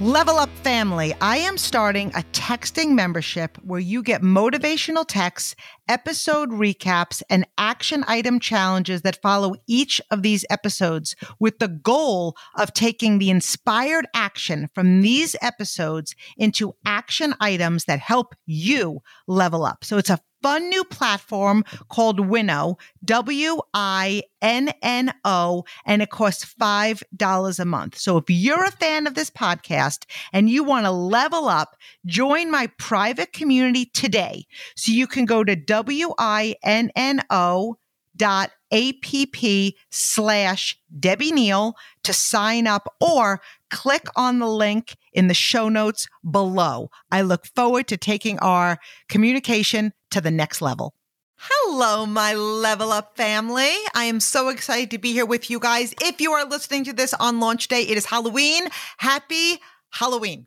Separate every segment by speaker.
Speaker 1: Level Up Family, I am starting a texting membership where you get motivational texts, episode recaps, and action item challenges that follow each of these episodes with the goal of taking the inspired action from these episodes into action items that help you level up. So it's a fun new platform called Winno, W I N N O, and it costs $5 a month. So if you're a fan of this podcast and you want to level up, join my private community today. So you can go to W I N N O dot app slash Debbie Neal to sign up or click on the link in the show notes below. I look forward to taking our communication to the next level. Hello, my level up family. I am so excited to be here with you guys. If you are listening to this on launch day, it is Halloween. Happy Halloween.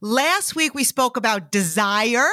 Speaker 1: Last week we spoke about desire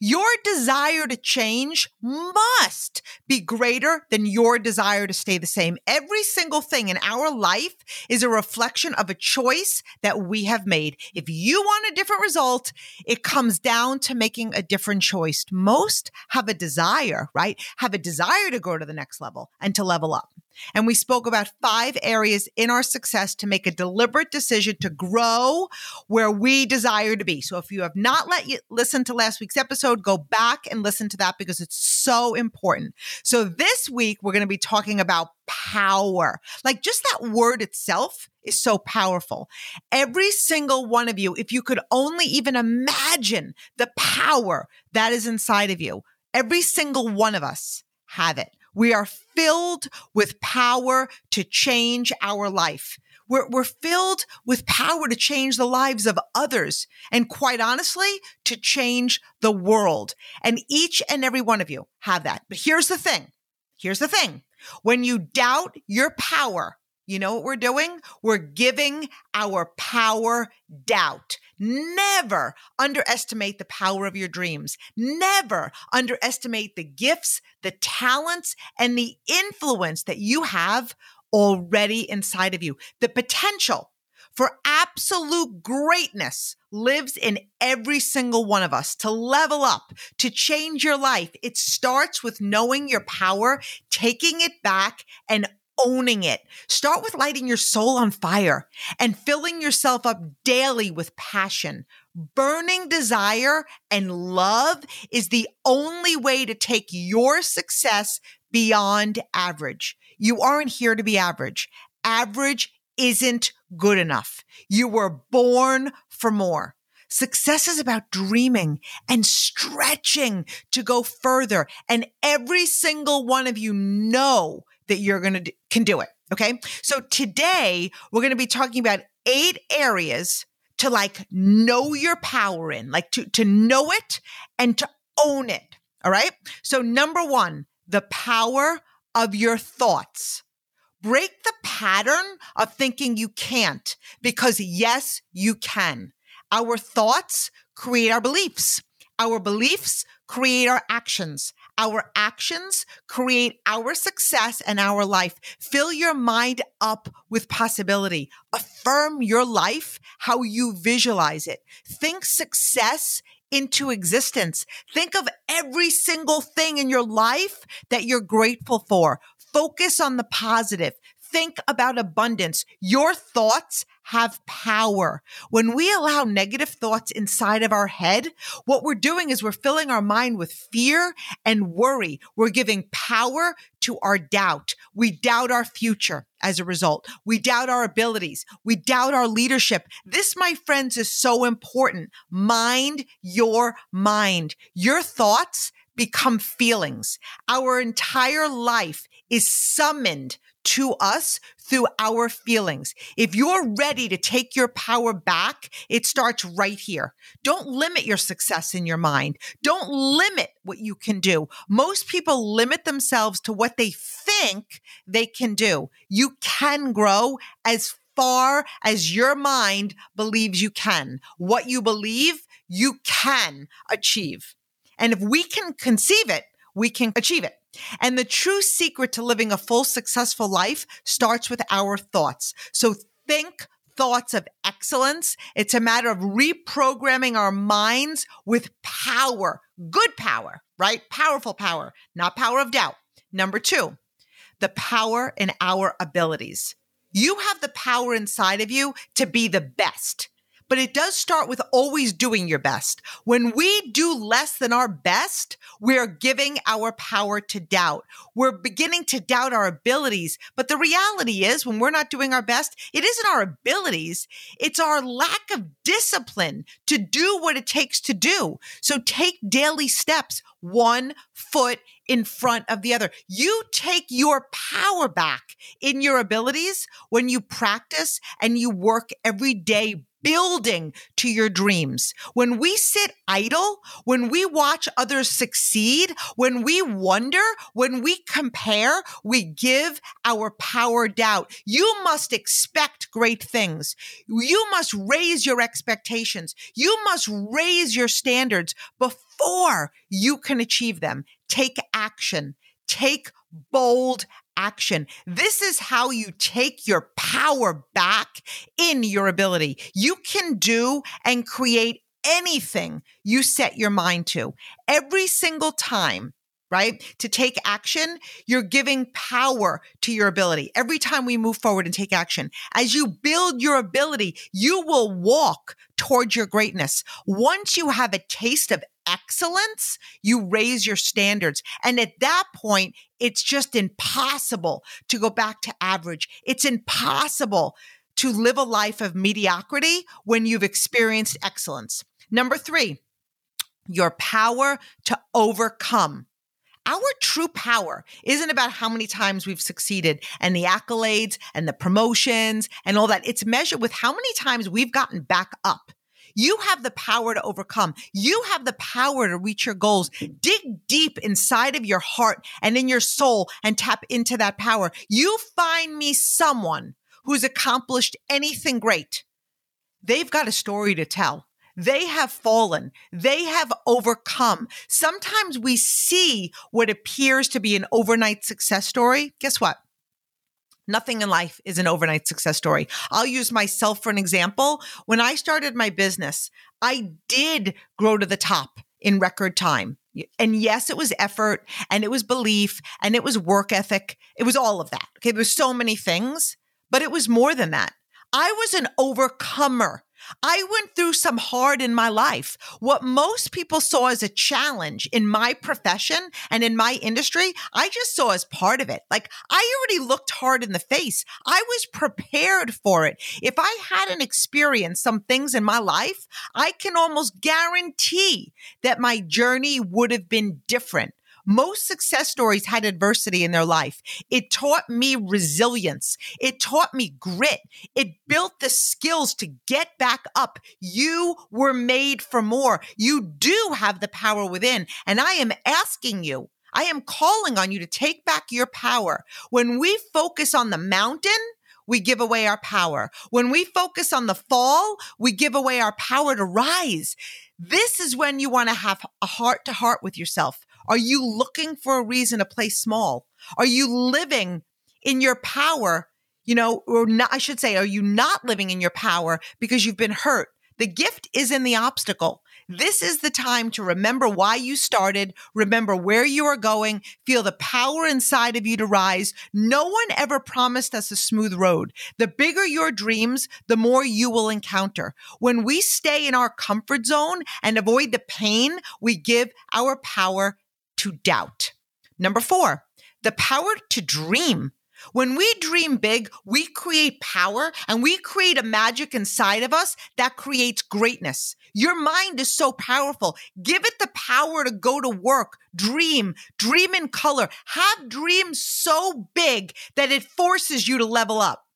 Speaker 1: your desire to change must be greater than your desire to stay the same. Every single thing in our life is a reflection of a choice that we have made. If you want a different result, it comes down to making a different choice. Most have a desire, right? Have a desire to go to the next level and to level up. And we spoke about five areas in our success to make a deliberate decision to grow where we desire to be. So if you have not let you listen to last week's episode, go back and listen to that because it's so important. So this week we're going to be talking about power. Like just that word itself is so powerful. Every single one of you, if you could only even imagine the power that is inside of you, every single one of us have it. We are filled with power to change our life. We're, we're filled with power to change the lives of others and quite honestly, to change the world. And each and every one of you have that. But here's the thing. Here's the thing. When you doubt your power, you know what we're doing? We're giving our power doubt. Never underestimate the power of your dreams. Never underestimate the gifts, the talents, and the influence that you have already inside of you. The potential for absolute greatness lives in every single one of us to level up, to change your life. It starts with knowing your power, taking it back and owning it. Start with lighting your soul on fire and filling yourself up daily with passion. Burning desire and love is the only way to take your success beyond average. You aren't here to be average. Average isn't good enough. You were born for more. Success is about dreaming and stretching to go further. And every single one of you know that you're going to can do it. Okay. So today we're going to be talking about eight areas to like know your power in, like to, to know it and to own it. All right. So number one, the power of your thoughts. Break the pattern of thinking you can't because yes, you can. Our thoughts create our beliefs. Our beliefs create our actions. Our actions create our success and our life. Fill your mind up with possibility. Affirm your life how you visualize it. Think success into existence. Think of every single thing in your life that you're grateful for. Focus on the positive. Think about abundance. Your thoughts have power. When we allow negative thoughts inside of our head, what we're doing is we're filling our mind with fear and worry. We're giving power to our doubt. We doubt our future as a result. We doubt our abilities. We doubt our leadership. This, my friends, is so important. Mind your mind. Your thoughts become feelings. Our entire life is summoned to us through our feelings. If you're ready to take your power back, it starts right here. Don't limit your success in your mind. Don't limit what you can do. Most people limit themselves to what they think they can do. You can grow as far as your mind believes you can. What you believe, you can achieve. And if we can conceive it, we can achieve it. And the true secret to living a full, successful life starts with our thoughts. So think thoughts of excellence. It's a matter of reprogramming our minds with power, good power, right? Powerful power, not power of doubt. Number two, the power in our abilities. You have the power inside of you to be the best but it does start with always doing your best. When we do less than our best, we're giving our power to doubt. We're beginning to doubt our abilities. But the reality is when we're not doing our best, it isn't our abilities. It's our lack of discipline to do what it takes to do. So take daily steps, one foot in front of the other. You take your power back in your abilities when you practice and you work every day building to your dreams. When we sit idle, when we watch others succeed, when we wonder, when we compare, we give our power doubt. You must expect great things. You must raise your expectations. You must raise your standards before you can achieve them. Take action. Take bold action. This is how you take your power back in your ability. You can do and create anything you set your mind to. Every single time right? To take action, you're giving power to your ability. Every time we move forward and take action, as you build your ability, you will walk towards your greatness. Once you have a taste of excellence, you raise your standards. And at that point, it's just impossible to go back to average. It's impossible to live a life of mediocrity when you've experienced excellence. Number three, your power to overcome our true power isn't about how many times we've succeeded and the accolades and the promotions and all that. It's measured with how many times we've gotten back up. You have the power to overcome. You have the power to reach your goals. Dig deep inside of your heart and in your soul and tap into that power. You find me someone who's accomplished anything great. They've got a story to tell. They have fallen. They have overcome. Sometimes we see what appears to be an overnight success story. Guess what? Nothing in life is an overnight success story. I'll use myself for an example. When I started my business, I did grow to the top in record time. And yes, it was effort and it was belief and it was work ethic. It was all of that. Okay. There was so many things, but it was more than that. I was an overcomer. I went through some hard in my life. What most people saw as a challenge in my profession and in my industry, I just saw as part of it. Like I already looked hard in the face. I was prepared for it. If I hadn't experienced some things in my life, I can almost guarantee that my journey would have been different. Most success stories had adversity in their life. It taught me resilience. It taught me grit. It built the skills to get back up. You were made for more. You do have the power within. And I am asking you, I am calling on you to take back your power. When we focus on the mountain, we give away our power. When we focus on the fall, we give away our power to rise. This is when you want to have a heart to heart with yourself. Are you looking for a reason to play small? Are you living in your power? You know, or not, I should say, are you not living in your power because you've been hurt? The gift is in the obstacle. This is the time to remember why you started, remember where you are going, feel the power inside of you to rise. No one ever promised us a smooth road. The bigger your dreams, the more you will encounter. When we stay in our comfort zone and avoid the pain, we give our power to doubt. Number four, the power to dream. When we dream big, we create power and we create a magic inside of us that creates greatness. Your mind is so powerful. Give it the power to go to work, dream, dream in color, have dreams so big that it forces you to level up.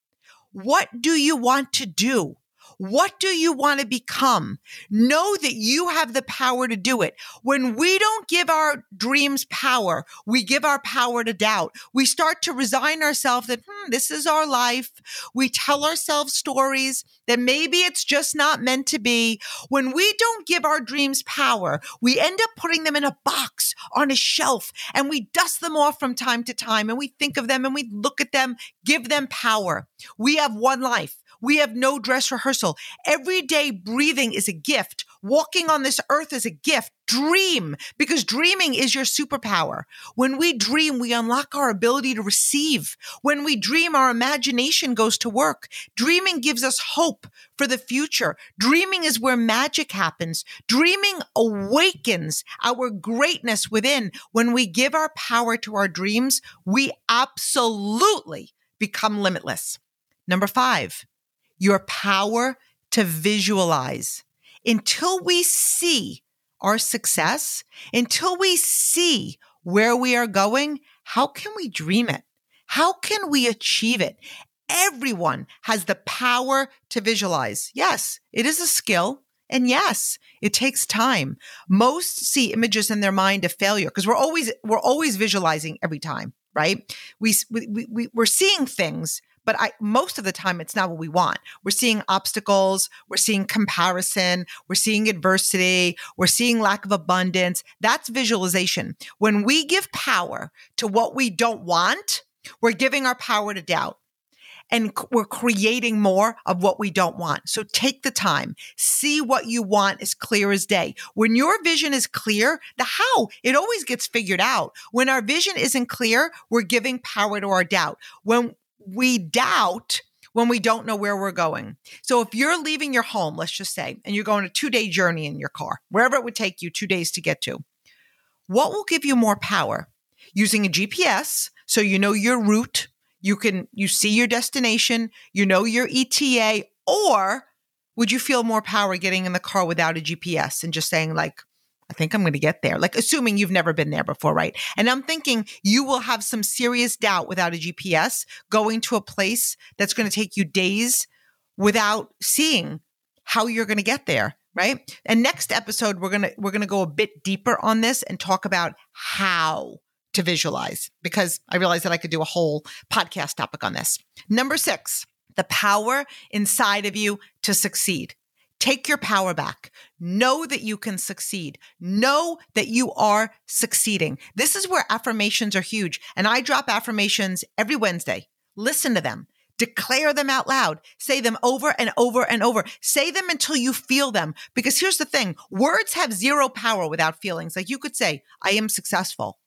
Speaker 1: What do you want to do? What do you want to become? Know that you have the power to do it. When we don't give our dreams power, we give our power to doubt. We start to resign ourselves that, hmm, this is our life. We tell ourselves stories that maybe it's just not meant to be. When we don't give our dreams power, we end up putting them in a box on a shelf and we dust them off from time to time and we think of them and we look at them, give them power. We have one life. We have no dress rehearsal. Every day breathing is a gift. Walking on this earth is a gift. Dream because dreaming is your superpower. When we dream, we unlock our ability to receive. When we dream, our imagination goes to work. Dreaming gives us hope for the future. Dreaming is where magic happens. Dreaming awakens our greatness within. When we give our power to our dreams, we absolutely become limitless. Number five, your power to visualize. Until we see our success, until we see where we are going, how can we dream it? How can we achieve it? Everyone has the power to visualize. Yes, it is a skill. And yes, it takes time. Most see images in their mind of failure because we're always, we're always visualizing every time, right? We, we, we, we're seeing things but I most of the time it's not what we want. We're seeing obstacles, we're seeing comparison, we're seeing adversity, we're seeing lack of abundance. That's visualization. When we give power to what we don't want, we're giving our power to doubt and we're creating more of what we don't want. So take the time, see what you want as clear as day. When your vision is clear, the how, it always gets figured out. When our vision isn't clear, we're giving power to our doubt. When we doubt when we don't know where we're going. So if you're leaving your home, let's just say, and you're going a two day journey in your car, wherever it would take you two days to get to, what will give you more power? Using a GPS, so you know your route, you can, you see your destination, you know your ETA, or would you feel more power getting in the car without a GPS and just saying like, I think I'm going to get there. Like, assuming you've never been there before, right? And I'm thinking you will have some serious doubt without a GPS going to a place that's going to take you days without seeing how you're going to get there right and next episode we're going to we're going to go a bit deeper on this and talk about how to visualize because i realized that i could do a whole podcast topic on this number 6 the power inside of you to succeed Take your power back. Know that you can succeed. Know that you are succeeding. This is where affirmations are huge. And I drop affirmations every Wednesday. Listen to them. Declare them out loud. Say them over and over and over. Say them until you feel them. Because here's the thing words have zero power without feelings. Like you could say, I am successful.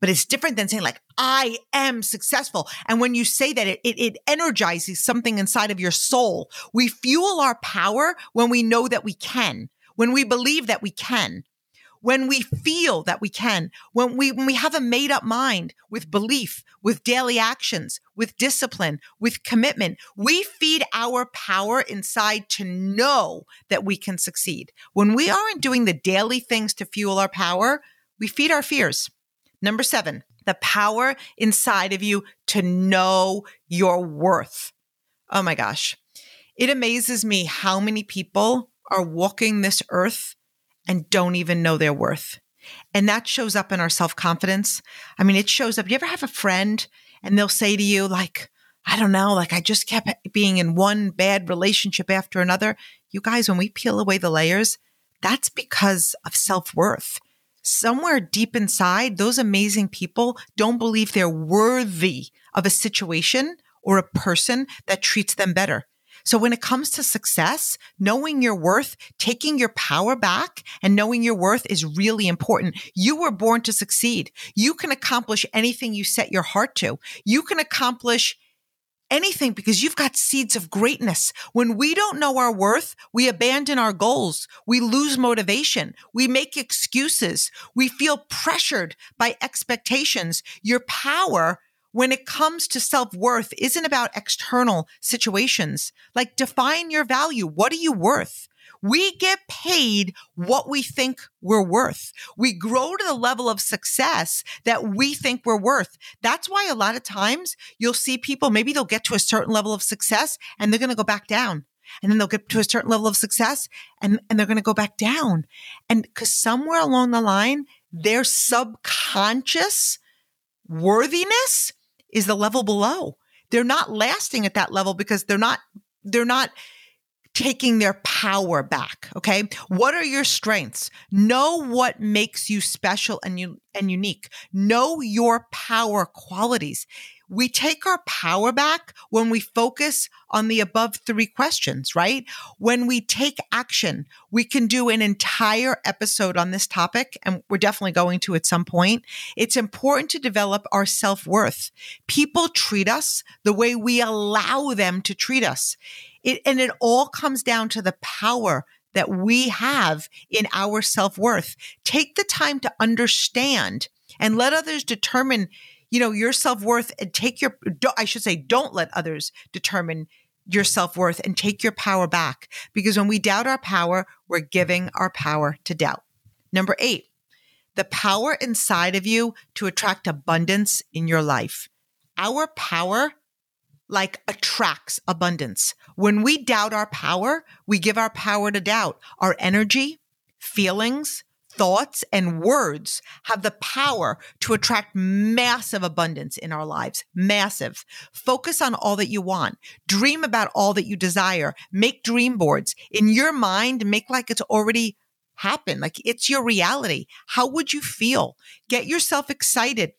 Speaker 1: But it's different than saying like, I am successful. And when you say that, it, it, it, energizes something inside of your soul. We fuel our power when we know that we can, when we believe that we can, when we feel that we can, when we, when we have a made up mind with belief, with daily actions, with discipline, with commitment, we feed our power inside to know that we can succeed. When we aren't doing the daily things to fuel our power, we feed our fears. Number seven, the power inside of you to know your worth. Oh my gosh. It amazes me how many people are walking this earth and don't even know their worth. And that shows up in our self confidence. I mean, it shows up. You ever have a friend and they'll say to you, like, I don't know, like I just kept being in one bad relationship after another. You guys, when we peel away the layers, that's because of self worth somewhere deep inside, those amazing people don't believe they're worthy of a situation or a person that treats them better. So when it comes to success, knowing your worth, taking your power back and knowing your worth is really important. You were born to succeed. You can accomplish anything you set your heart to. You can accomplish anything because you've got seeds of greatness. When we don't know our worth, we abandon our goals. We lose motivation. We make excuses. We feel pressured by expectations. Your power when it comes to self worth isn't about external situations. Like define your value. What are you worth? We get paid what we think we're worth. We grow to the level of success that we think we're worth. That's why a lot of times you'll see people, maybe they'll get to a certain level of success and they're going to go back down. And then they'll get to a certain level of success and, and they're going to go back down. And because somewhere along the line, their subconscious worthiness is the level below. They're not lasting at that level because they're not, they're not taking their power back. Okay. What are your strengths? Know what makes you special and you and unique. Know your power qualities. We take our power back when we focus on the above three questions, right? When we take action, we can do an entire episode on this topic, and we're definitely going to at some point. It's important to develop our self worth. People treat us the way we allow them to treat us. It, and it all comes down to the power that we have in our self worth. Take the time to understand and let others determine, you know, your self worth and take your, I should say, don't let others determine your self worth and take your power back. Because when we doubt our power, we're giving our power to doubt. Number eight, the power inside of you to attract abundance in your life. Our power like attracts abundance. When we doubt our power, we give our power to doubt. Our energy, feelings, thoughts, and words have the power to attract massive abundance in our lives. Massive. Focus on all that you want. Dream about all that you desire. Make dream boards. In your mind, make like it's already happened, like it's your reality. How would you feel? Get yourself excited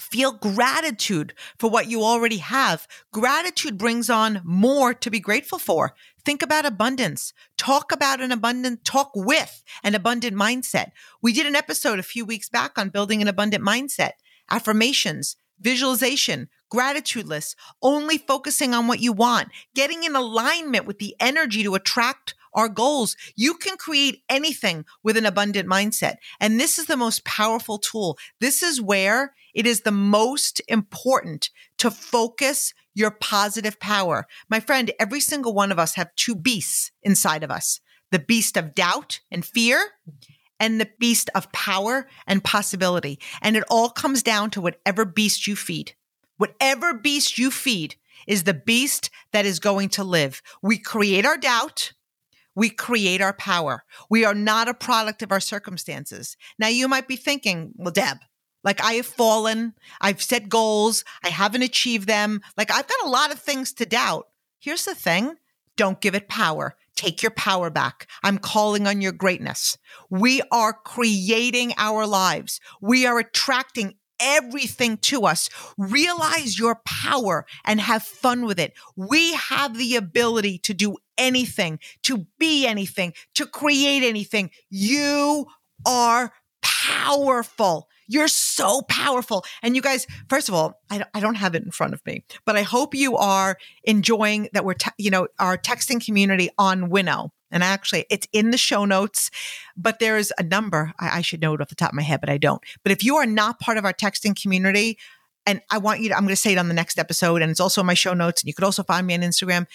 Speaker 1: Feel gratitude for what you already have. Gratitude brings on more to be grateful for. Think about abundance. Talk about an abundant, talk with an abundant mindset. We did an episode a few weeks back on building an abundant mindset, affirmations, visualization, gratitude lists, only focusing on what you want, getting in alignment with the energy to attract our goals. You can create anything with an abundant mindset. And this is the most powerful tool. This is where it is the most important to focus your positive power. My friend, every single one of us have two beasts inside of us. The beast of doubt and fear and the beast of power and possibility. And it all comes down to whatever beast you feed. Whatever beast you feed is the beast that is going to live. We create our doubt. We create our power. We are not a product of our circumstances. Now you might be thinking, well, Deb, like I have fallen, I've set goals, I haven't achieved them. Like I've got a lot of things to doubt. Here's the thing don't give it power. Take your power back. I'm calling on your greatness. We are creating our lives. We are attracting everything to us. Realize your power and have fun with it. We have the ability to do anything, to be anything, to create anything. You are powerful. You're so powerful. And you guys, first of all, I, I don't have it in front of me, but I hope you are enjoying that we're, te- you know, our texting community on Winno. And actually, it's in the show notes, but there's a number. I, I should know it off the top of my head, but I don't. But if you are not part of our texting community, and I want you to, I'm going to say it on the next episode, and it's also in my show notes. And you could also find me on Instagram.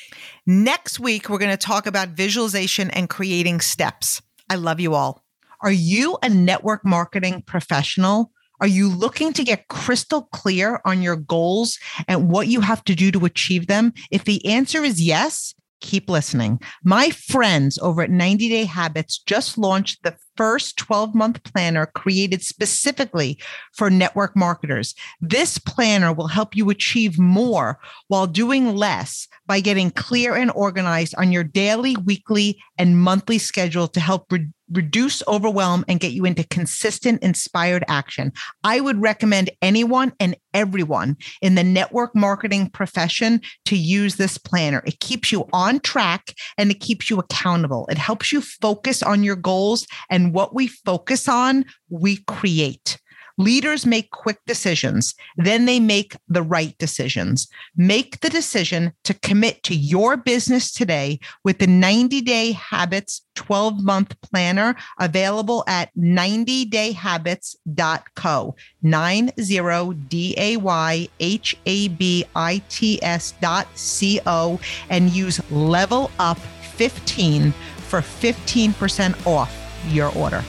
Speaker 1: Next week, we're going to talk about visualization and creating steps. I love you all. Are you a network marketing professional? Are you looking to get crystal clear on your goals and what you have to do to achieve them? If the answer is yes, keep listening. My friends over at 90 Day Habits just launched the first 12 month planner created specifically for network marketers. This planner will help you achieve more while doing less by getting clear and organized on your daily, weekly, and monthly schedule to help reduce overwhelm and get you into consistent, inspired action. I would recommend anyone and everyone in the network marketing profession to use this planner. It keeps you on track and it keeps you accountable. It helps you focus on your goals and what we focus on, we create. Leaders make quick decisions, then they make the right decisions. Make the decision to commit to your business today with the 90 Day Habits 12 month planner available at 90dayhabits.co. 90 D A Y H A B I T S dot C O and use level up 15 for 15% off your order.